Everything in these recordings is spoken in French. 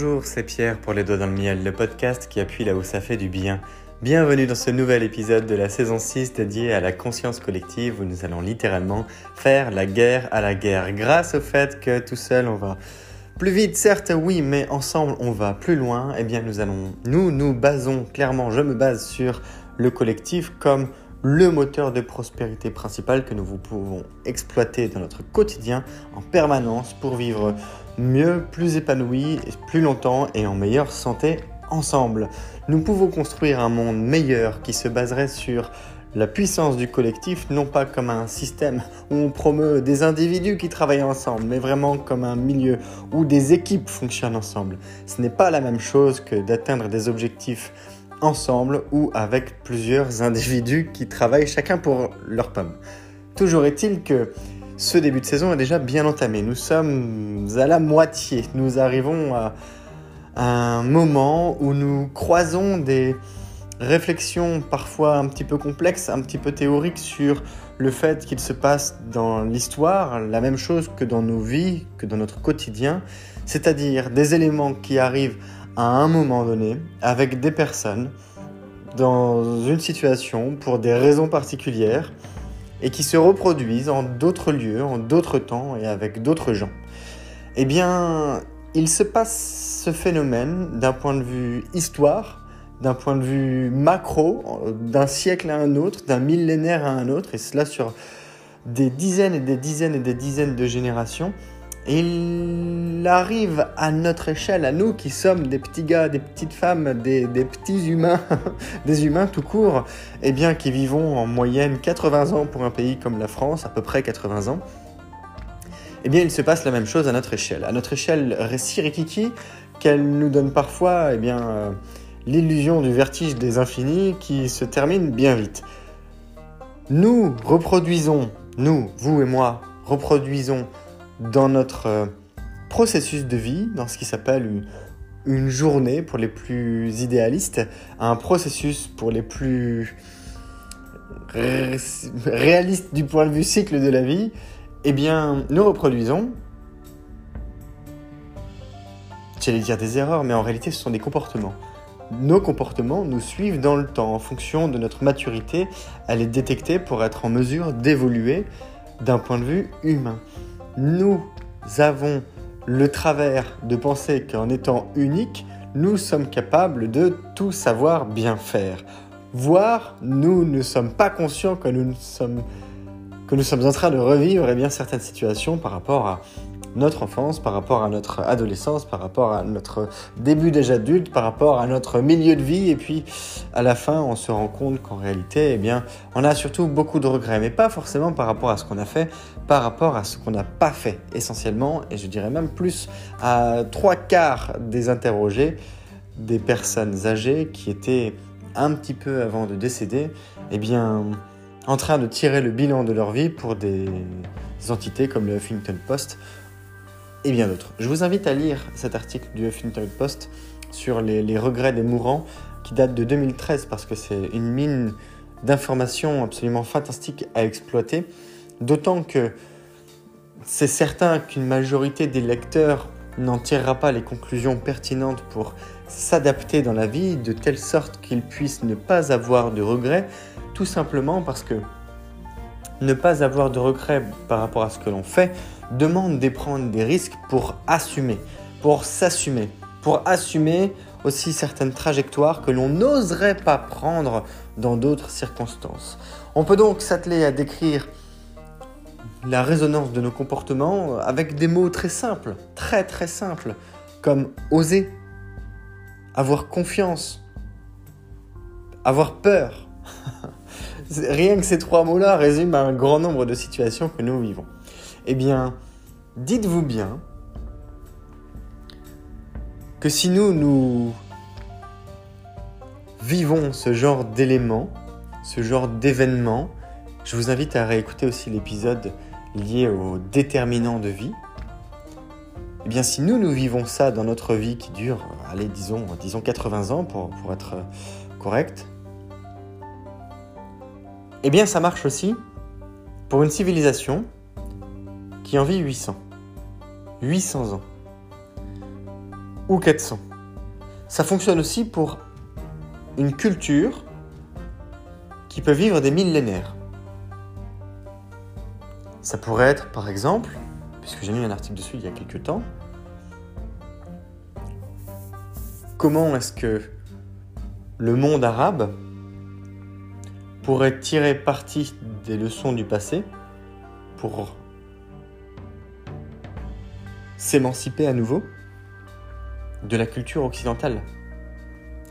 Bonjour, c'est Pierre pour Les Doigts dans le Miel, le podcast qui appuie là où ça fait du bien. Bienvenue dans ce nouvel épisode de la saison 6 dédié à la conscience collective où nous allons littéralement faire la guerre à la guerre grâce au fait que tout seul on va plus vite, certes, oui, mais ensemble on va plus loin. Eh bien, nous allons, nous nous basons clairement, je me base sur le collectif comme le moteur de prospérité principal que nous pouvons exploiter dans notre quotidien en permanence pour vivre mieux, plus épanoui, plus longtemps et en meilleure santé ensemble. Nous pouvons construire un monde meilleur qui se baserait sur la puissance du collectif, non pas comme un système où on promeut des individus qui travaillent ensemble, mais vraiment comme un milieu où des équipes fonctionnent ensemble. Ce n'est pas la même chose que d'atteindre des objectifs ensemble ou avec plusieurs individus qui travaillent chacun pour leur pomme. Toujours est-il que ce début de saison est déjà bien entamé. Nous sommes à la moitié. Nous arrivons à un moment où nous croisons des réflexions parfois un petit peu complexes, un petit peu théoriques sur le fait qu'il se passe dans l'histoire la même chose que dans nos vies, que dans notre quotidien, c'est-à-dire des éléments qui arrivent à un moment donné avec des personnes dans une situation pour des raisons particulières et qui se reproduisent en d'autres lieux, en d'autres temps et avec d'autres gens. Eh bien, il se passe ce phénomène d'un point de vue histoire, d'un point de vue macro, d'un siècle à un autre, d'un millénaire à un autre, et cela sur des dizaines et des dizaines et des dizaines de générations il arrive à notre échelle, à nous qui sommes des petits gars, des petites femmes, des, petits humains, des humains tout court, et eh bien qui vivons en moyenne 80 ans pour un pays comme la France, à peu près 80 ans, eh bien il se passe la même chose à notre échelle. À notre échelle rikiki, qu'elle nous donne parfois eh bien, euh, l'illusion du vertige des infinis qui se termine bien vite. Nous reproduisons, nous, vous et moi, reproduisons dans notre euh, processus de vie, dans ce qui s'appelle une, journée pour les plus idéalistes, un processus pour les plus réalistes du point de vue cycle de la vie, eh bien, nous reproduisons, j'allais dire des erreurs, mais en réalité, ce sont des comportements. Nos comportements nous suivent dans le temps en fonction de notre maturité à les détecter pour être en mesure d'évoluer d'un point de vue humain nous avons le travers de penser qu'en étant unique, nous sommes capables de tout savoir bien faire. Voire, nous ne sommes pas conscients que nous sommes, que nous sommes en train de revivre eh bien, certaines situations par rapport à notre enfance, par rapport à notre adolescence, par rapport à notre début d'âge adulte, par rapport à notre milieu de vie. Et puis, à la fin, on se rend compte qu'en réalité, eh bien, on a surtout beaucoup de regrets. Mais pas forcément par rapport à ce qu'on a fait, par rapport à ce qu'on n'a pas fait, essentiellement. Et je dirais même plus à trois quarts des interrogés, des personnes âgées qui étaient un petit peu avant de décéder, eh bien, en train de tirer le bilan de leur vie pour des entités comme le Huffington Post et bien d'autres. Je vous invite à lire cet article du Huffington Post sur les, regrets des mourants qui date de 2013 parce que c'est une mine d'informations absolument fantastique à exploiter. D'autant que c'est certain qu'une majorité des lecteurs n'en tirera pas les conclusions pertinentes pour s'adapter dans la vie de telle sorte qu'ils puissent ne pas avoir de regrets, tout simplement parce que ne pas avoir de regrets par rapport à ce que l'on fait demande de prendre des risques pour assumer, pour s'assumer, pour assumer aussi certaines trajectoires que l'on n'oserait pas prendre dans d'autres circonstances. On peut donc s'atteler à décrire la résonance de nos comportements avec des mots très simples, très très simples, comme oser, avoir confiance, avoir peur. Rien que ces trois mots-là résument un grand nombre de situations que nous vivons. Eh bien, dites-vous bien que si nous, nous vivons ce genre d'éléments, ce genre d'événements, je vous invite à réécouter aussi l'épisode lié au déterminant de vie. Eh bien, si nous, nous vivons ça dans notre vie qui dure, allez, disons, disons 80 ans pour, pour être correct, eh bien, ça marche aussi pour une civilisation qui en vit 800. 800 ans. ou 400. Ça fonctionne aussi pour une culture qui peut vivre des millénaires. Ça pourrait être, par exemple, puisque j'ai lu un article dessus il y a quelques temps, comment est-ce que le monde arabe pourrait tirer parti des leçons du passé pour s'émanciper à nouveau de la culture occidentale?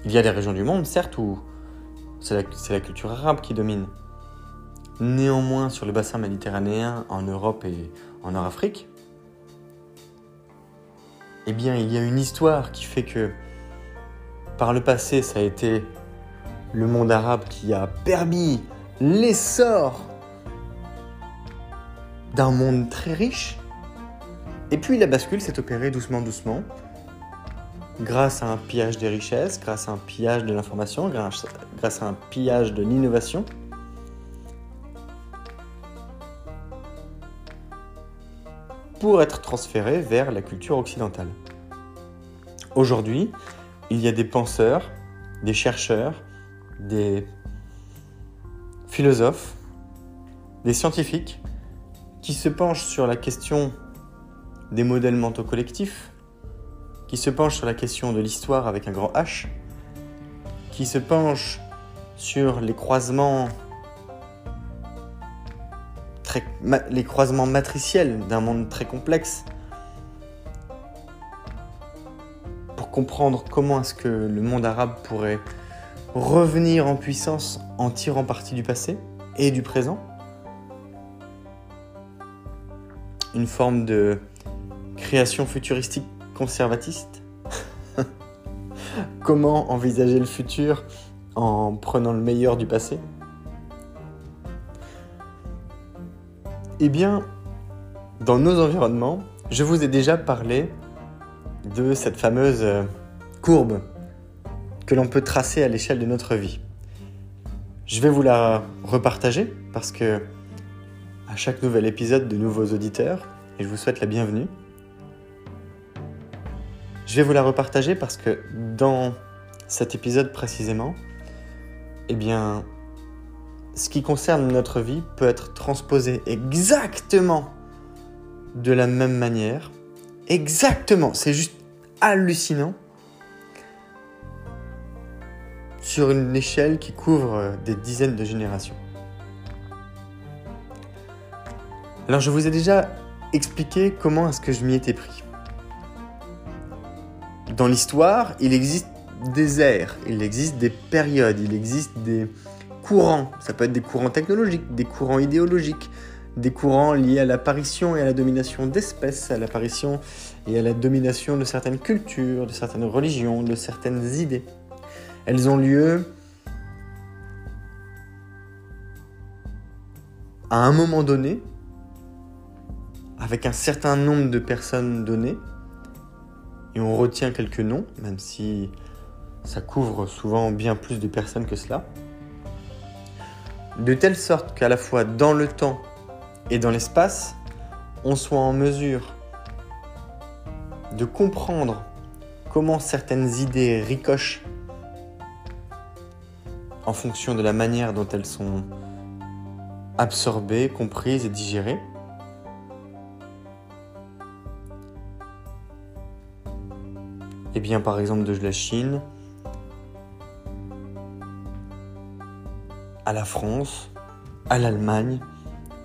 Il y a des régions du monde, certes, où c'est la, culture arabe qui domine. Néanmoins, sur le bassin méditerranéen, en Europe et en Nord-Afrique, eh bien, il y a une histoire qui fait que, par le passé, ça a été le monde arabe qui a permis l'essor d'un monde très riche. Et puis la bascule s'est opérée doucement, doucement, grâce à un pillage des richesses, grâce à un pillage de l'information, grâce, à un pillage de l'innovation. Pour être transféré vers la culture occidentale. Aujourd'hui, il y a des penseurs, des chercheurs, des philosophes, des scientifiques qui se penchent sur la question des modèles mentaux collectifs, qui se penche sur la question de l'histoire avec un grand H, qui se penche sur les croisements les croisements matriciels d'un monde très complexe pour comprendre comment est-ce que le monde arabe pourrait revenir en puissance en tirant parti du passé et du présent. Une forme de création futuristique conservatiste Comment envisager le futur en prenant le meilleur du passé? Eh bien, dans nos environnements, je vous ai déjà parlé de cette fameuse euh, courbe que l'on peut tracer à l'échelle de notre vie. Je vais vous la repartager parce que à chaque nouvel épisode de nouveaux auditeurs, et je vous souhaite la bienvenue. Je vais vous la repartager parce que dans cet épisode précisément, eh bien, ce qui concerne notre vie peut être transposé exactement de la même manière. Exactement, c'est juste hallucinant. Sur une échelle qui couvre des dizaines de générations. Alors je vous ai déjà expliqué comment est-ce que je m'y étais pris dans l'histoire, il existe des ères, il existe des périodes, il existe des courants. Ça peut être des courants technologiques, des courants idéologiques, des courants liés à l'apparition et à la domination d'espèces, à l'apparition et à la domination de certaines cultures, de certaines religions, de certaines idées. Elles ont lieu à un moment donné, avec un certain nombre de personnes données, et on retient quelques noms, même si ça couvre souvent bien plus de personnes que cela, de telle sorte qu'à la fois dans le temps et dans l'espace, on soit en mesure de comprendre comment certaines idées ricochent en fonction de la manière dont elles sont absorbées, comprises et digérées. Et eh bien, par exemple, de la Chine à la France, à l'Allemagne,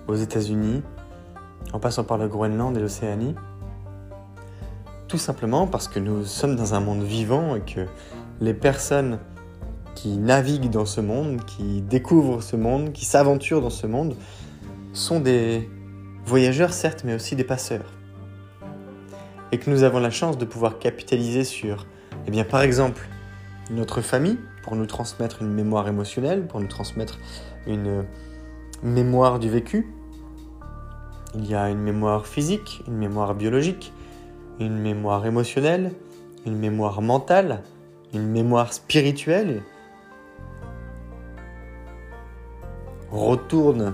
aux États-Unis, en passant par le Groenland et l'Océanie. Tout simplement parce que nous sommes dans un monde vivant et que les personnes qui naviguent dans ce monde, qui découvrent ce monde, qui s'aventurent dans ce monde, sont des voyageurs certes, mais aussi des passeurs et que nous avons la chance de pouvoir capitaliser sur, eh bien, par exemple, notre famille pour nous transmettre une mémoire émotionnelle, pour nous transmettre une mémoire du vécu. Il y a une mémoire physique, une mémoire biologique, une mémoire émotionnelle, une mémoire mentale, une mémoire spirituelle. retourne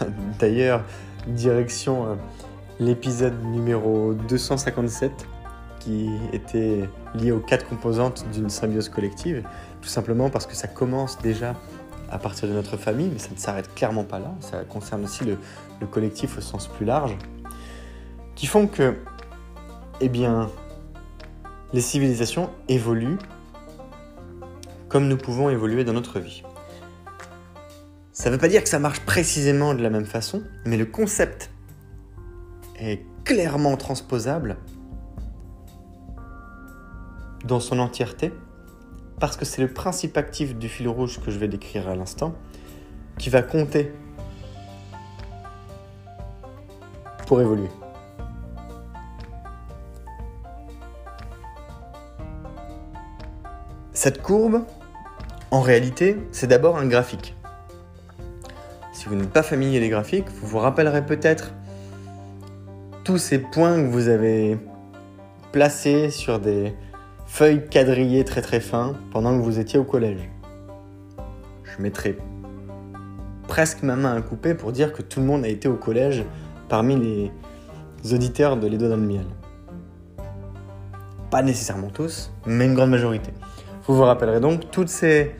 d'ailleurs direction euh, l'épisode numéro 257 qui était lié aux quatre composantes d'une symbiose collective, tout simplement parce que ça commence déjà à partir de notre famille, mais ça ne s'arrête clairement pas là, ça concerne aussi le, le collectif au sens plus large, qui font que, eh bien, les civilisations évoluent comme nous pouvons évoluer dans notre vie. Ça ne veut pas dire que ça marche précisément de la même façon, mais le concept est clairement transposable dans son entièreté, parce que c'est le principe actif du fil rouge que je vais décrire à l'instant, qui va compter pour évoluer. Cette courbe, en réalité, c'est d'abord un graphique. Si vous n'êtes pas familier des graphiques, vous vous rappellerez peut-être tous ces points que vous avez placés sur des feuilles quadrillées très très fins pendant que vous étiez au collège. Je mettrai presque ma main à couper pour dire que tout le monde a été au collège parmi les auditeurs de Les Doigts dans le Miel. Pas nécessairement tous, mais une grande majorité. Vous vous rappellerez donc toutes ces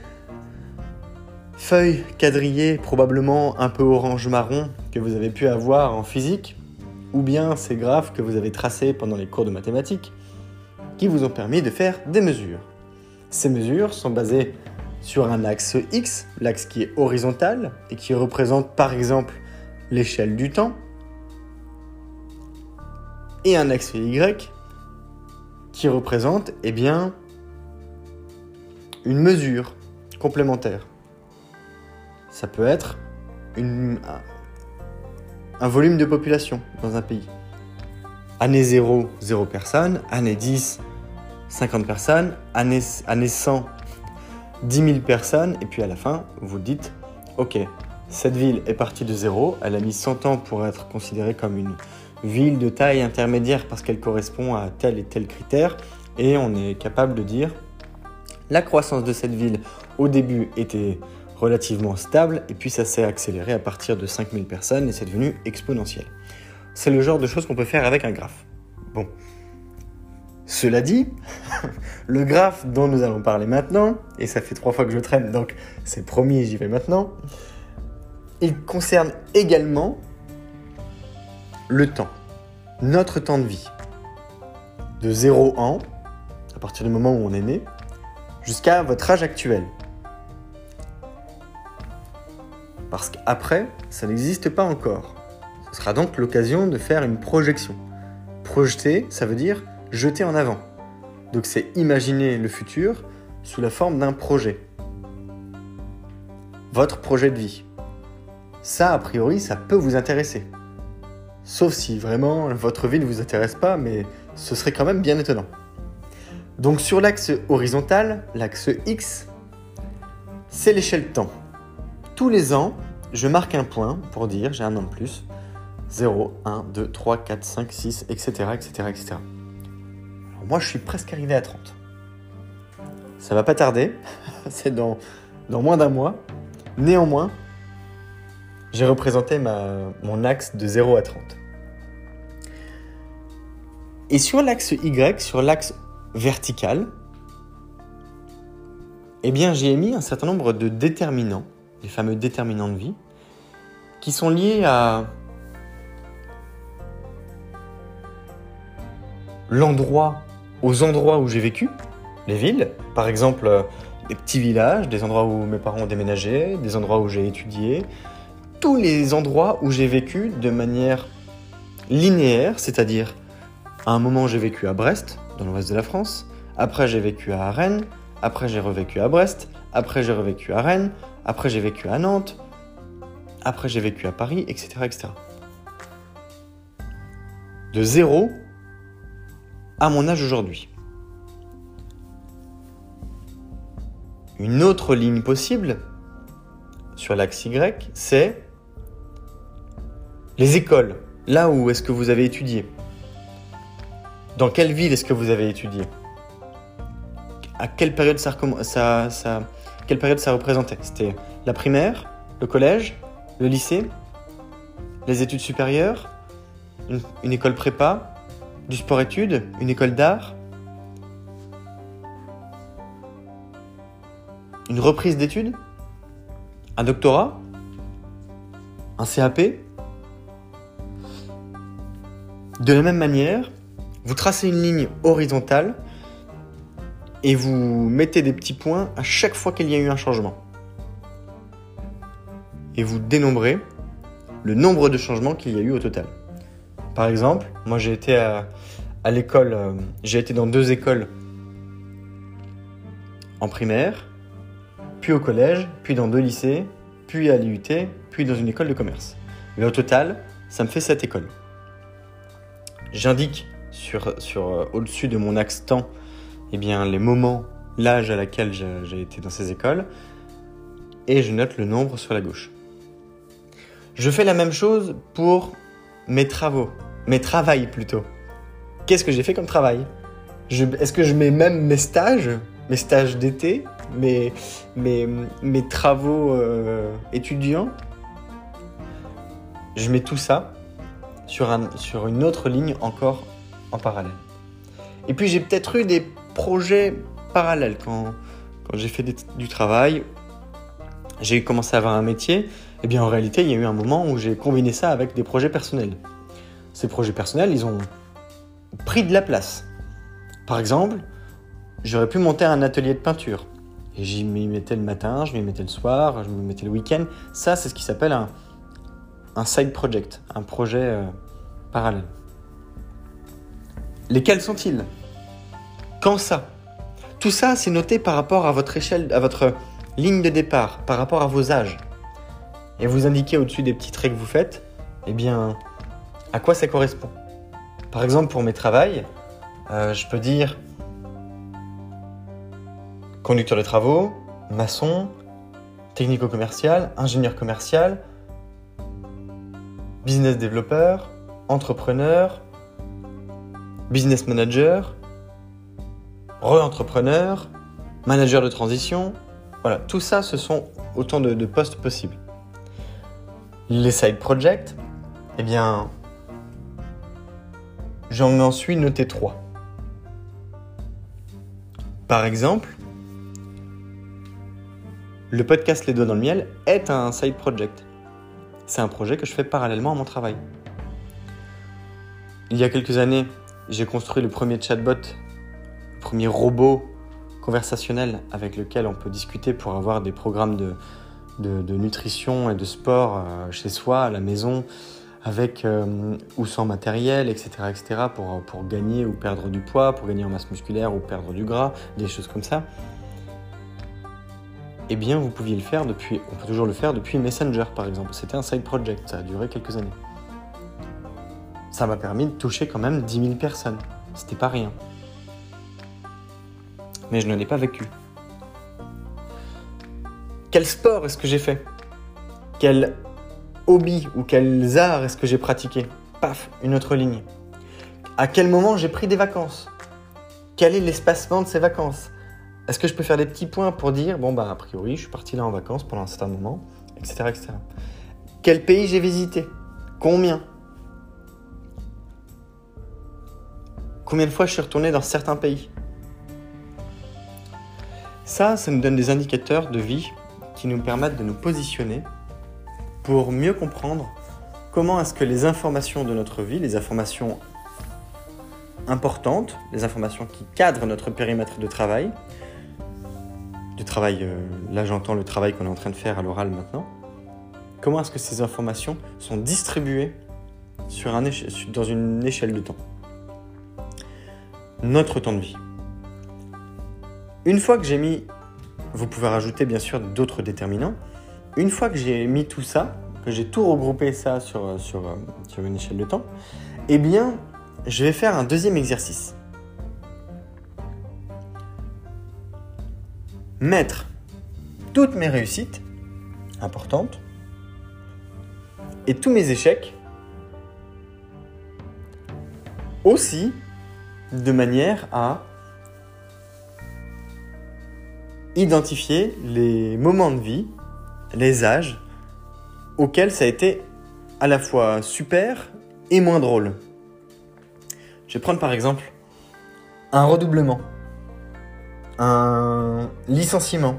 feuilles quadrillées, probablement un peu orange-marron, que vous avez pu avoir en physique, ou bien ces graphes que vous avez tracés pendant les cours de mathématiques, qui vous ont permis de faire des mesures. Ces mesures sont basées sur un axe X, l'axe qui est horizontal et qui représente par exemple l'échelle du temps, et un axe Y qui représente eh bien, une mesure complémentaire. Ça peut être un volume de population dans un pays. Année 0, 0 personnes. Année 10, 50 personnes. Année, année 100, 10 000 personnes. Et puis à la fin, vous dites, OK, cette ville est partie de 0. Elle a mis 100 ans pour être considérée comme une ville de taille intermédiaire parce qu'elle correspond à tel et tel critère. Et on est capable de dire, la croissance de cette ville au début était relativement stable et puis ça s'est accéléré à partir de 5000 personnes et c'est devenu exponentiel. C'est le genre de choses qu'on peut faire avec un graphe. Bon. Cela dit, le graphe dont nous allons parler maintenant, et ça fait trois fois que je traîne, donc c'est promis, j'y vais maintenant, il concerne également le temps, notre temps de vie. De 0 ans, à partir du moment où on est né, jusqu'à votre âge actuel. Parce qu'après, ça n'existe pas encore. Ce sera donc l'occasion de faire une projection. Projeter, ça veut dire jeter en avant. Donc c'est imaginer le futur sous la forme d'un projet. Votre projet de vie. Ça, a priori, ça peut vous intéresser. Sauf si vraiment votre vie ne vous intéresse pas, mais ce serait quand même bien étonnant. Donc sur l'axe horizontal, l'axe X, c'est l'échelle temps. Tous les ans, je marque un point pour dire j'ai un an de plus. 0, 1, 2, 3, 4, 5, 6, etc. etc., etc. Moi, je suis presque arrivé à 30. Ça va pas tarder, c'est dans, moins d'un mois. Néanmoins, j'ai représenté mon axe de 0 à 30. Et sur l'axe Y, sur l'axe vertical, eh bien, j'ai mis un certain nombre de déterminants, les fameux déterminants de vie, qui sont liés à l'endroit, aux endroits où j'ai vécu, les villes, par exemple les petits villages, des endroits où mes parents ont déménagé, des endroits où j'ai étudié, tous les endroits où j'ai vécu de manière linéaire, c'est-à-dire à un moment j'ai vécu à Brest, dans l'ouest de la France, après j'ai vécu à Rennes, après j'ai revécu à Brest, après j'ai revécu à Rennes, après j'ai vécu à Nantes, après j'ai vécu à Paris, etc., etc. De zéro à mon âge aujourd'hui. Une autre ligne possible sur l'axe Y, c'est les écoles. Là où est-ce que vous avez étudié Dans quelle ville est-ce que vous avez étudié? À quelle période ça, représentait? C'était la primaire, le collège, le lycée, les études supérieures, une, école prépa, du sport-études, une école d'art, une reprise d'études, un doctorat, un CAP. De la même manière, vous tracez une ligne horizontale et vous mettez des petits points à chaque fois qu'il y a eu un changement. Et vous dénombrez le nombre de changements qu'il y a eu au total. Par exemple, moi j'ai été à, l'école, euh, j'ai été dans deux écoles en primaire, puis au collège, puis dans deux lycées, puis à l'IUT, puis dans une école de commerce. Mais au total, ça me fait sept écoles. J'indique sur, sur euh, au-dessus de mon axe temps eh bien, les moments, l'âge à laquelle j'ai été dans ces écoles, et je note le nombre sur la gauche. Je fais la même chose pour mes travaux, mes travails plutôt. Qu'est-ce que j'ai fait comme travail? Est-ce que je mets même mes stages, mes stages d'été, mes, mes, mes, travaux euh, étudiants? Je mets tout ça sur, un, sur une autre ligne encore en parallèle. Et puis j'ai peut-être eu des projets parallèles quand, quand j'ai fait du travail. J'ai commencé à avoir un métier eh bien, en réalité, il y a eu un moment où j'ai combiné ça avec des projets personnels. Ces projets personnels, ils ont pris de la place. Par exemple, j'aurais pu monter un atelier de peinture. Et j'y m'y mettais le matin, je m'y mettais le soir, je m'y mettais le week-end. Ça, c'est ce qui s'appelle un, side project, un projet euh, parallèle. Lesquels sont-ils? Quand ça? Tout ça, c'est noté par rapport à votre échelle, à votre ligne de départ, par rapport à vos âges et vous indiquez au-dessus des petits traits que vous faites, eh bien, à quoi ça correspond? Par exemple, pour mes travails, euh, je peux dire conducteur de travaux, maçon, technico-commercial, ingénieur commercial, business développeur, entrepreneur, business manager, re-entrepreneur, manager de transition. Voilà, tout ça, ce sont autant de postes possibles. Les side projects, eh bien, j'en suis noté trois. Par exemple, le podcast Les Doigts dans le Miel est un side project. C'est un projet que je fais parallèlement à mon travail. Il y a quelques années, j'ai construit le premier chatbot, le premier robot conversationnel avec lequel on peut discuter pour avoir des programmes de, nutrition et de sport euh, chez soi, à la maison, avec euh, ou sans matériel, etc., etc., pour, pour gagner ou perdre du poids, pour gagner en masse musculaire ou perdre du gras, des choses comme ça. Eh bien, vous pouviez le faire depuis, on peut toujours le faire depuis Messenger, par exemple. C'était un side project, ça a duré quelques années. Ça m'a permis de toucher quand même 10 000 personnes. C'était pas rien. Mais je n'en ai pas vécu. Quel sport est-ce que j'ai fait? Quel hobby ou quels arts est-ce que j'ai pratiqué? Paf, une autre ligne. À quel moment j'ai pris des vacances? Quel est l'espacement de ces vacances? Est-ce que je peux faire des petits points pour dire, bon bah a priori je suis parti là en vacances pendant un certain moment, etc. etc. Quel pays j'ai visité? Combien? Combien de fois je suis retourné dans certains pays? Ça, ça nous donne des indicateurs de vie qui nous permettent de nous positionner pour mieux comprendre comment est-ce que les informations de notre vie, les informations importantes, les informations qui cadrent notre périmètre de travail, du travail, euh, là j'entends le travail qu'on est en train de faire à l'oral maintenant, comment est-ce que ces informations sont distribuées sur un dans une échelle de temps? Notre temps de vie. Une fois que j'ai mis vous pouvez rajouter bien sûr d'autres déterminants. Une fois que j'ai mis tout ça, que j'ai tout regroupé ça sur, sur, sur une échelle de temps, eh bien, je vais faire un deuxième exercice. Mettre toutes mes réussites importantes et tous mes échecs aussi de manière à identifier les moments de vie, les âges auxquels ça a été à la fois super et moins drôle. Je vais prendre par exemple un redoublement, un licenciement,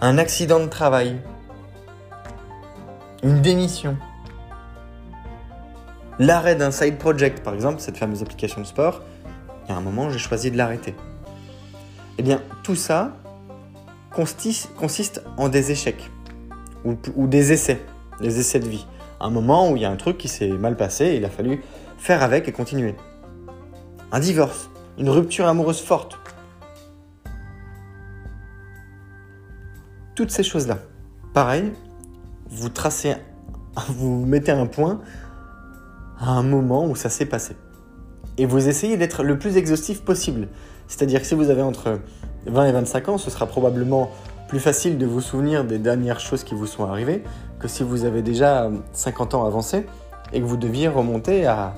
un accident de travail, une démission, l'arrêt d'un side project, par exemple, cette fameuse application de sport, il y a un moment, j'ai choisi de l'arrêter. Eh bien, tout ça consiste en des échecs ou, des essais, des essais de vie. Un moment où il y a un truc qui s'est mal passé et il a fallu faire avec et continuer. Un divorce, une rupture amoureuse forte. Toutes ces choses-là. Pareil, vous tracez, vous mettez un point à un moment où ça s'est passé. Et vous essayez d'être le plus exhaustif possible. C'est-à-dire que si vous avez entre 20 et 25 ans, ce sera probablement plus facile de vous souvenir des dernières choses qui vous sont arrivées que si vous avez déjà 50 ans avancé et que vous deviez remonter à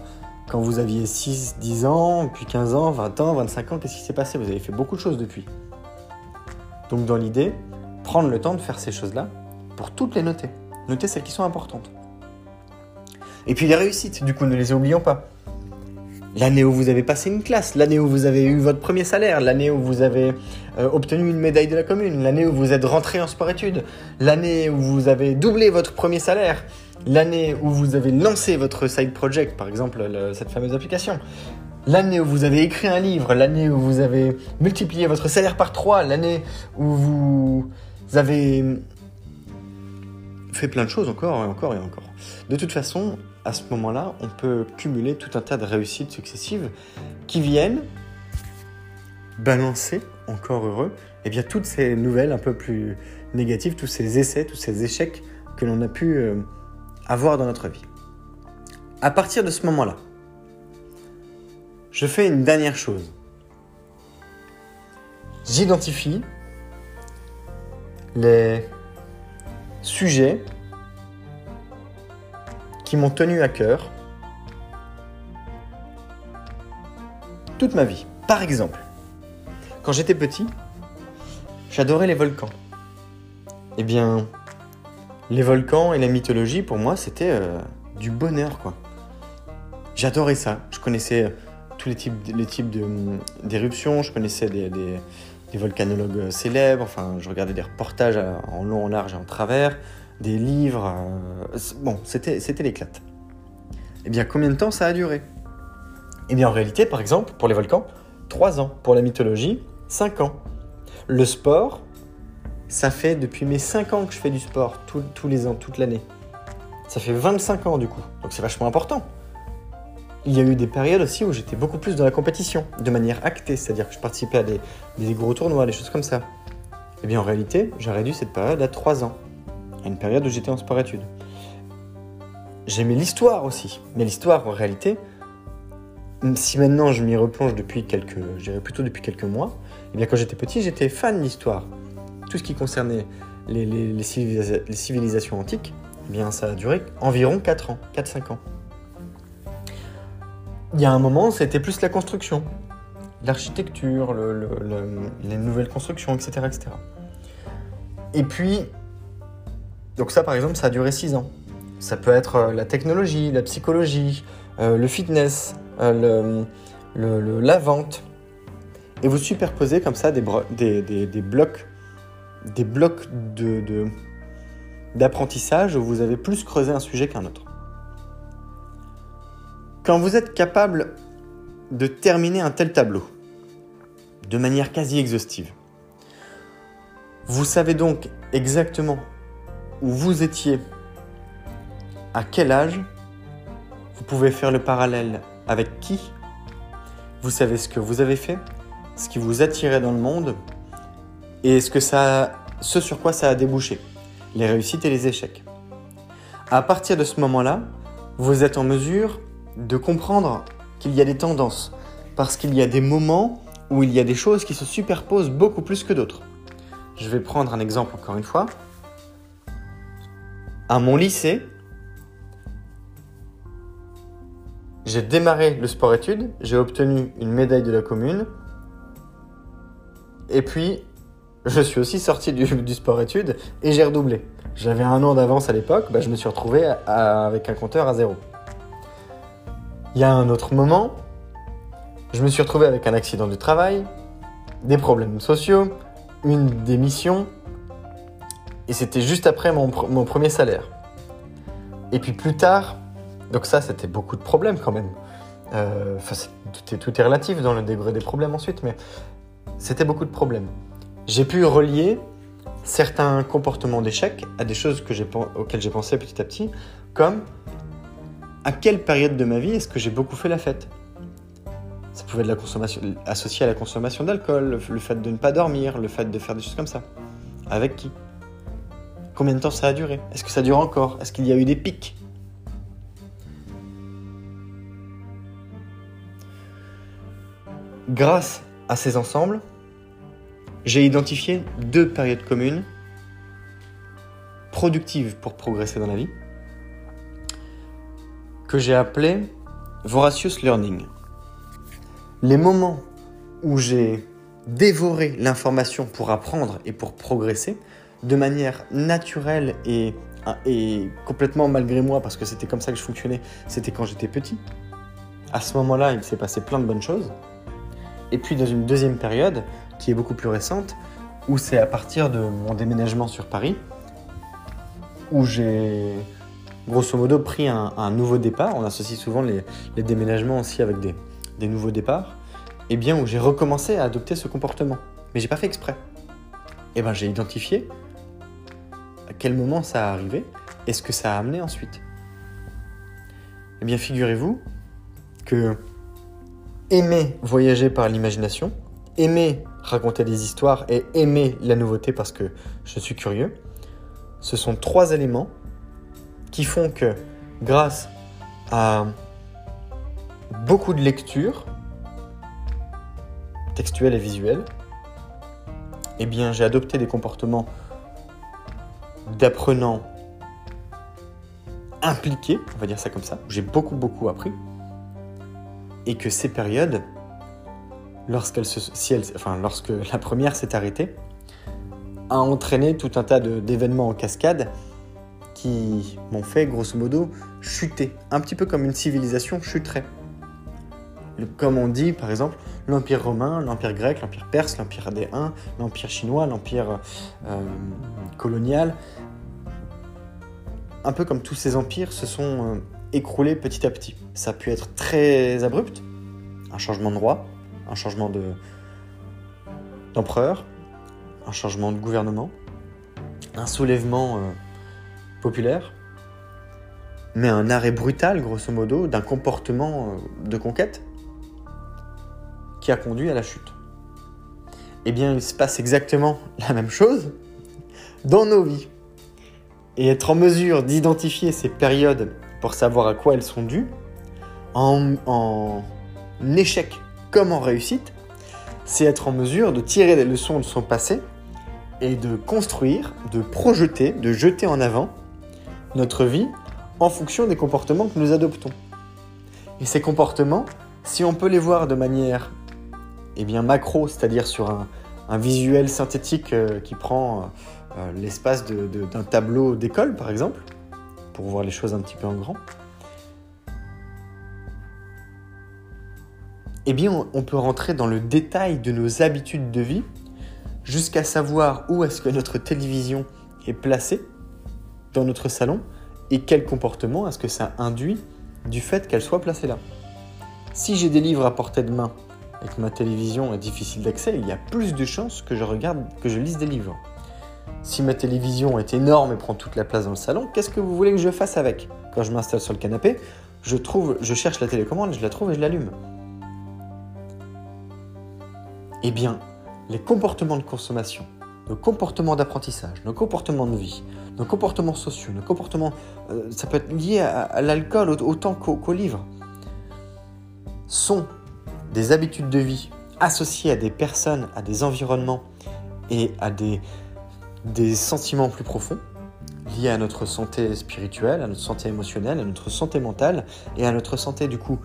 quand vous aviez 6, 10 ans, puis 15 ans, 20 ans, 25 ans, qu'est-ce qui s'est passé? Vous avez fait beaucoup de choses depuis. Donc dans l'idée, prendre le temps de faire ces choses-là pour toutes les noter. Noter celles qui sont importantes. Et puis les réussites, du coup, ne les oublions pas. L'année où vous avez passé une classe, l'année où vous avez eu votre premier salaire, l'année où vous avez euh, obtenu une médaille de la commune, l'année où vous êtes rentré en sport-études, l'année où vous avez doublé votre premier salaire, l'année où vous avez lancé votre side project, par exemple cette fameuse application, l'année où vous avez écrit un livre, l'année où vous avez multiplié votre salaire par 3, l'année où vous avez fait plein de choses encore et encore et encore. De toute façon, à ce moment-là, on peut cumuler tout un tas de réussites successives qui viennent balancer, encore heureux, eh bien toutes ces nouvelles un peu plus négatives, tous ces essais, tous ces échecs que l'on a pu euh, avoir dans notre vie. À partir de ce moment-là, je fais une dernière chose. J'identifie les sujets qui m'ont tenu à cœur toute ma vie. Par exemple, quand j'étais petit, j'adorais les volcans. Eh bien, les volcans et la mythologie, pour moi, c'était euh, du bonheur, quoi. J'adorais ça. Je connaissais euh, tous les types, les types d'éruptions, je connaissais des, volcanologues célèbres, enfin, je regardais des reportages en long, en large et en travers des livres. Euh, bon, c'était l'éclate. Eh bien, combien de temps ça a duré? Eh bien, en réalité, par exemple, pour les volcans, 3 ans. Pour la mythologie, 5 ans. Le sport, ça fait depuis mes 5 ans que je fais du sport, tous les ans, toute l'année. Ça fait 25 ans du coup, donc c'est vachement important. Il y a eu des périodes aussi où j'étais beaucoup plus dans la compétition, de manière actée, c'est-à-dire que je participais à des, des, gros tournois, des choses comme ça. Eh bien en réalité, j'ai réduit cette période à 3 ans une période où j'étais en sport-études. J'aimais l'histoire aussi, mais l'histoire en réalité, si maintenant je m'y replonge depuis quelques, je plutôt depuis quelques mois, eh bien quand j'étais petit, j'étais fan d'histoire. Tout ce qui concernait les, les, civilisations antiques, eh bien ça a duré environ 4 ans, 4-5 ans. Il y a un moment, c'était plus la construction, l'architecture, les nouvelles constructions, etc., etc. Et puis, donc ça, par exemple, ça a duré 6 ans. Ça peut être euh, la technologie, la psychologie, euh, le fitness, euh, la vente. Et vous superposez comme ça des, blocs, des blocs d'apprentissage où vous avez plus creusé un sujet qu'un autre. Quand vous êtes capable de terminer un tel tableau de manière quasi exhaustive, vous savez donc exactement où vous étiez, à quel âge, vous pouvez faire le parallèle avec qui, vous savez ce que vous avez fait, ce qui vous attirait dans le monde et ce, que ça, ce sur quoi ça a débouché, les réussites et les échecs. À partir de ce moment-là, vous êtes en mesure de comprendre qu'il y a des tendances, parce qu'il y a des moments où il y a des choses qui se superposent beaucoup plus que d'autres. Je vais prendre un exemple encore une fois à mon lycée, j'ai démarré le sport-études, j'ai obtenu une médaille de la commune, et puis je suis aussi sorti du, sport-études et j'ai redoublé. J'avais un an d'avance à l'époque, bah, je me suis retrouvé avec un compteur à zéro. Il Il y a un autre moment, je me suis retrouvé avec un accident du travail, des problèmes sociaux, une démission, et c'était juste après mon, mon, premier salaire. Et puis plus tard, donc ça c'était beaucoup de problèmes quand même. Euh, tout, est, tout est relatif dans le degré des problèmes ensuite, mais c'était beaucoup de problèmes. J'ai pu relier certains comportements d'échec à des choses que auxquelles j'ai pensé petit à petit, comme à quelle période de ma vie est-ce que j'ai beaucoup fait la fête? Ça pouvait être la consommation, associé à la consommation d'alcool, le fait de ne pas dormir, le fait de faire des choses comme ça. Avec qui? Combien de temps ça a duré Est-ce que ça dure encore Est-ce qu'il y a eu des pics Grâce à ces ensembles, j'ai identifié deux périodes communes productives pour progresser dans la vie que j'ai appelées voracious learning. Les moments où j'ai dévoré l'information pour apprendre et pour progresser de manière naturelle et, complètement malgré moi parce que c'était comme ça que je fonctionnais, c'était quand j'étais petit. À ce moment-là, il s'est passé plein de bonnes choses. Et puis dans une deuxième période, qui est beaucoup plus récente, où c'est à partir de mon déménagement sur Paris, où j'ai grosso modo pris un, nouveau départ. On associe souvent les, déménagements aussi avec des, nouveaux départs. Et bien où j'ai recommencé à adopter ce comportement. Mais j'ai pas fait exprès. Ben j'ai identifié quel moment ça a arrivé et ce que ça a amené ensuite. Eh bien figurez-vous que aimer voyager par l'imagination, aimer raconter des histoires et aimer la nouveauté parce que je suis curieux, ce sont trois éléments qui font que grâce à beaucoup de lectures textuelles et visuelles, eh bien j'ai adopté des comportements d'apprenant impliqués, on va dire ça comme ça, j'ai beaucoup beaucoup appris, et que ces périodes lorsqu'elle si lorsque la première s'est arrêtée, a entraîné tout un tas d'événements en cascade qui m'ont fait grosso modo chuter, un petit peu comme une civilisation chuterait. Comme on dit par exemple l'Empire romain, l'Empire grec, l'Empire perse, l'Empire Huns, l'Empire chinois, l'Empire euh, colonial, un peu comme tous ces empires se sont euh, écroulés petit à petit. Ça a pu être très abrupt, un changement de roi, un changement d'empereur, un changement de gouvernement, un soulèvement euh, populaire, mais un arrêt brutal, grosso modo, d'un comportement de conquête qui a conduit à la chute. Eh bien, il se passe exactement la même chose dans nos vies. Et être en mesure d'identifier ces périodes pour savoir à quoi elles sont dues, en, en échec comme en réussite, c'est être en mesure de tirer des leçons de son passé et de construire, de projeter, de jeter en avant notre vie en fonction des comportements que nous adoptons. Et ces comportements, si on peut les voir de manière eh bien, macro, c'est-à-dire sur un, visuel synthétique euh, qui prend euh, l'espace d'un tableau d'école, par exemple, pour voir les choses un petit peu en grand, eh bien, on peut rentrer dans le détail de nos habitudes de vie jusqu'à savoir où est-ce que notre télévision est placée dans notre salon et quel comportement est-ce que ça induit du fait qu'elle soit placée là. Si j'ai des livres à portée de main et que ma télévision est difficile d'accès, il y a plus de chances que je regarde, que je lise des livres. Si ma télévision est énorme et prend toute la place dans le salon, qu'est-ce que vous voulez que je fasse avec? Quand je m'installe sur le canapé, je cherche la télécommande, je la trouve et je l'allume. Eh bien, les comportements de consommation, nos comportements d'apprentissage, nos comportements de vie, nos comportements sociaux, nos comportements, euh, ça peut être lié à, l'alcool autant qu'au livre, sont des habitudes de vie associées à des personnes, à des environnements et à des, sentiments plus profonds liés à notre santé spirituelle, à notre santé émotionnelle, à notre santé mentale et à notre santé du coup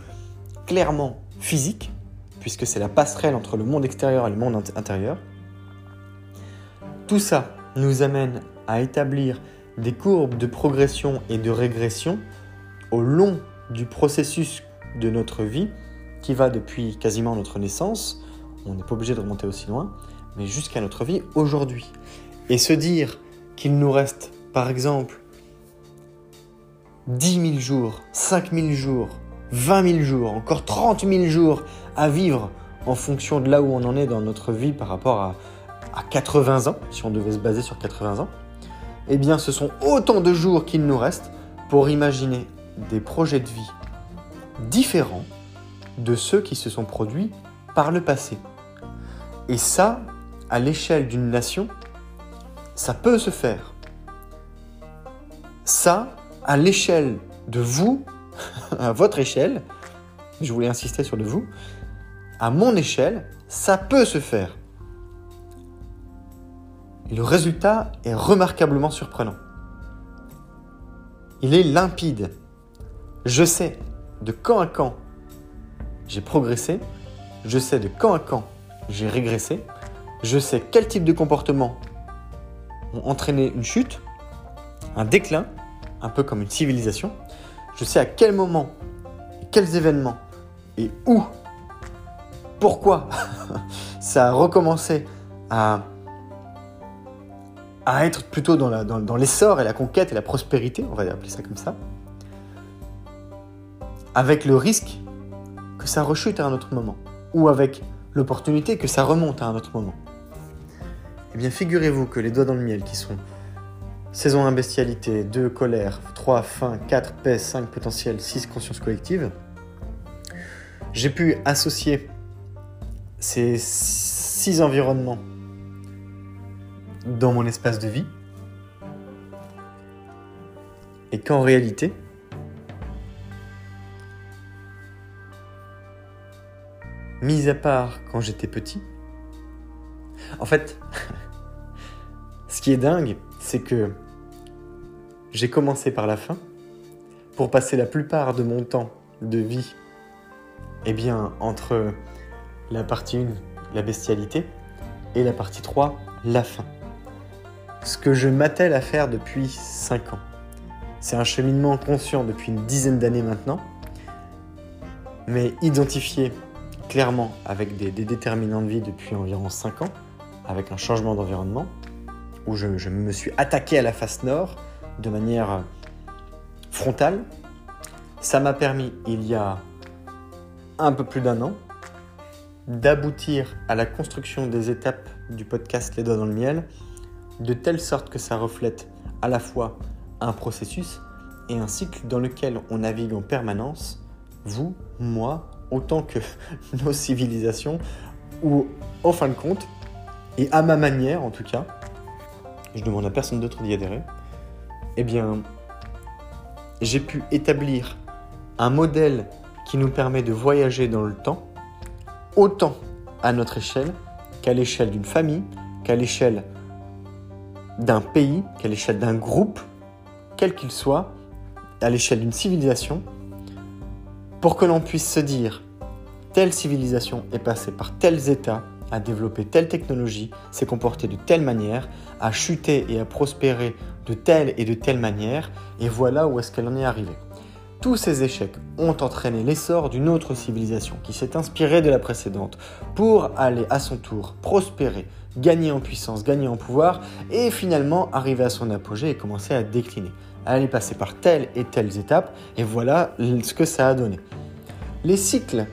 clairement physique, puisque c'est la passerelle entre le monde extérieur et le monde intérieur. Tout ça nous amène à établir des courbes de progression et de régression au long du processus de notre vie qui va depuis quasiment notre naissance, on n'est pas obligé de remonter aussi loin, mais jusqu'à notre vie aujourd'hui. Et se dire qu'il nous reste, par exemple, 10 000 jours, 5 000 jours, 20 000 jours, encore 30 000 jours à vivre en fonction de là où on en est dans notre vie par rapport à, à 80 ans, si on devait se baser sur 80 ans, eh bien ce sont autant de jours qu'il nous reste pour imaginer des projets de vie différents de ceux qui se sont produits par le passé. Et ça, à l'échelle d'une nation, ça peut se faire. Ça, à l'échelle de vous, à votre échelle, je voulais insister sur le vous, à mon échelle, ça peut se faire. Le résultat est remarquablement surprenant. Il est limpide. Je sais de quand à quand j'ai progressé, je sais de quand à quand j'ai régressé, je sais quel type de comportement ont entraîné une chute, un déclin, un peu comme une civilisation. Je sais à quel moment, quels événements et où, pourquoi ça a recommencé à, à être plutôt dans, la, dans, l'essor et la conquête et la prospérité, on va appeler ça comme ça, avec le risque que ça rechute à un autre moment, ou avec l'opportunité que ça remonte à un autre moment. Eh bien, figurez-vous que les doigts dans le miel, qui sont saison 1 bestialité, 2 colère, 3 faim, 4 paix, 5 potentiel, 6 conscience collective, j'ai pu associer ces 6 environnements dans mon espace de vie, et qu'en réalité, mis à part quand j'étais petit, en fait, ce qui est dingue, c'est que j'ai commencé par la fin pour passer la plupart de mon temps de vie eh bien, entre la partie 1, la bestialité, et la partie 3, la fin. Ce que je m'attelle à faire depuis 5 ans. C'est un cheminement conscient depuis une dizaine d'années maintenant, mais identifié clairement avec des, déterminants de vie depuis environ 5 ans avec un changement d'environnement, où je, me suis attaqué à la face nord de manière frontale. Ça m'a permis, il y a un peu plus d'un an, d'aboutir à la construction des étapes du podcast Les Doigts dans le Miel, de telle sorte que ça reflète à la fois un processus et un cycle dans lequel on navigue en permanence, vous, moi, autant que nos civilisations, où, en fin de compte, et à ma manière en tout cas, je demande à personne d'autre d'y adhérer, eh bien, j'ai pu établir un modèle qui nous permet de voyager dans le temps, autant à notre échelle qu'à l'échelle d'une famille, qu'à l'échelle d'un pays, qu'à l'échelle d'un groupe, quel qu'il soit, à l'échelle d'une civilisation, pour que l'on puisse se dire, telle civilisation est passée par tels états, à développer telle technologie, s'est comporté de telle manière, a chuté et a prospéré de telle et de telle manière, et voilà où est-ce qu'elle en est arrivée. Tous ces échecs ont entraîné l'essor d'une autre civilisation qui s'est inspirée de la précédente pour aller à son tour prospérer, gagner en puissance, gagner en pouvoir et finalement arriver à son apogée et commencer à décliner. Elle est passée par telle et telles étapes et voilà ce que ça a donné. Les cycles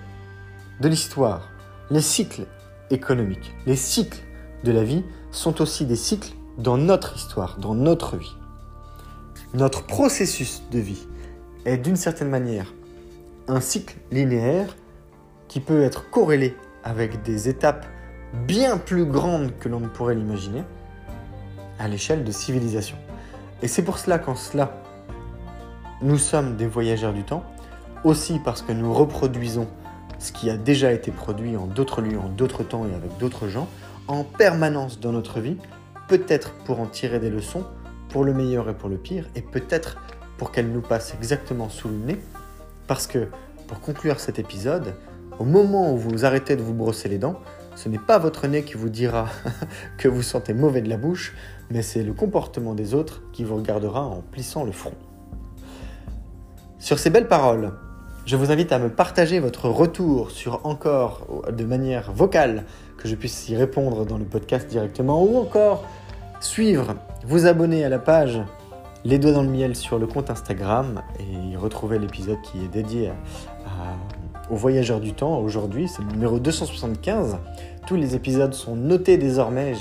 de l'histoire, les cycles économique. Les cycles de la vie sont aussi des cycles dans notre histoire, dans notre vie. Notre processus de vie est d'une certaine manière un cycle linéaire qui peut être corrélé avec des étapes bien plus grandes que l'on ne pourrait l'imaginer à l'échelle de civilisation. Et c'est pour cela qu'en cela, nous sommes des voyageurs du temps, aussi parce que nous reproduisons ce qui a déjà été produit en d'autres lieux, en d'autres temps et avec d'autres gens, en permanence dans notre vie, peut-être pour en tirer des leçons, pour le meilleur et pour le pire, et peut-être pour qu'elle nous passe exactement sous le nez, parce que, pour conclure cet épisode, au moment où vous arrêtez de vous brosser les dents, ce n'est pas votre nez qui vous dira que vous sentez mauvais de la bouche, mais c'est le comportement des autres qui vous regardera en plissant le front. Sur ces belles paroles, Je vous invite à me partager votre retour sur encore de manière vocale, que je puisse y répondre dans le podcast directement, ou encore suivre, vous abonner à la page Les Doigts dans le Miel sur le compte Instagram et retrouver l'épisode qui est dédié aux voyageurs du temps. Aujourd'hui, c'est le numéro 275. Tous les épisodes sont notés désormais.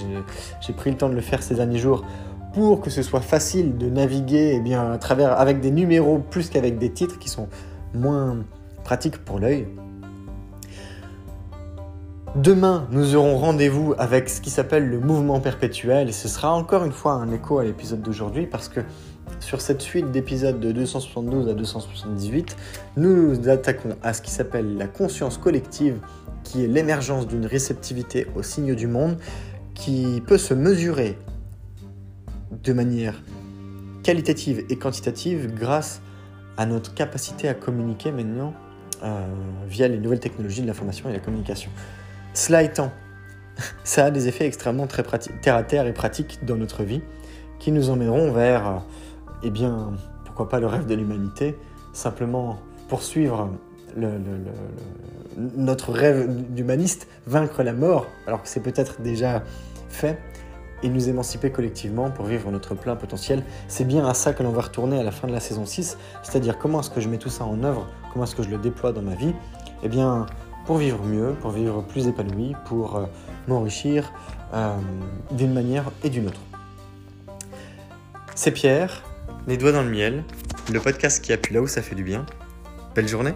J'ai pris le temps de le faire ces derniers jours pour que ce soit facile de naviguer eh bien, à travers, avec des numéros plus qu'avec des titres qui sont moins pratiques pour l'œil. Demain, nous aurons rendez-vous avec ce qui s'appelle le mouvement perpétuel et ce sera encore une fois un écho à l'épisode d'aujourd'hui parce que sur cette suite d'épisodes de 272 à 278, nous nous attaquons à ce qui s'appelle la conscience collective qui est l'émergence d'une réceptivité aux signes du monde qui peut se mesurer de manière qualitative et quantitative grâce à notre capacité à communiquer maintenant euh, via les nouvelles technologies de l'information et la communication. Cela étant, ça a des effets extrêmement très terre à terre et pratiques dans notre vie qui nous emmèneront vers, euh, eh bien, pourquoi pas le rêve de l'humanité, simplement poursuivre notre rêve d'humaniste, vaincre la mort, alors que c'est peut-être déjà fait, et nous émanciper collectivement pour vivre notre plein potentiel. C'est bien à ça que l'on va retourner à la fin de la saison 6, c'est-à-dire comment est-ce que je mets tout ça en œuvre, comment est-ce que je le déploie dans ma vie? Eh bien, pour vivre mieux, pour vivre plus épanoui, pour euh, m'enrichir euh, d'une manière et d'une autre. C'est Pierre, les doigts dans le miel, le podcast qui appuie là où ça fait du bien. Belle journée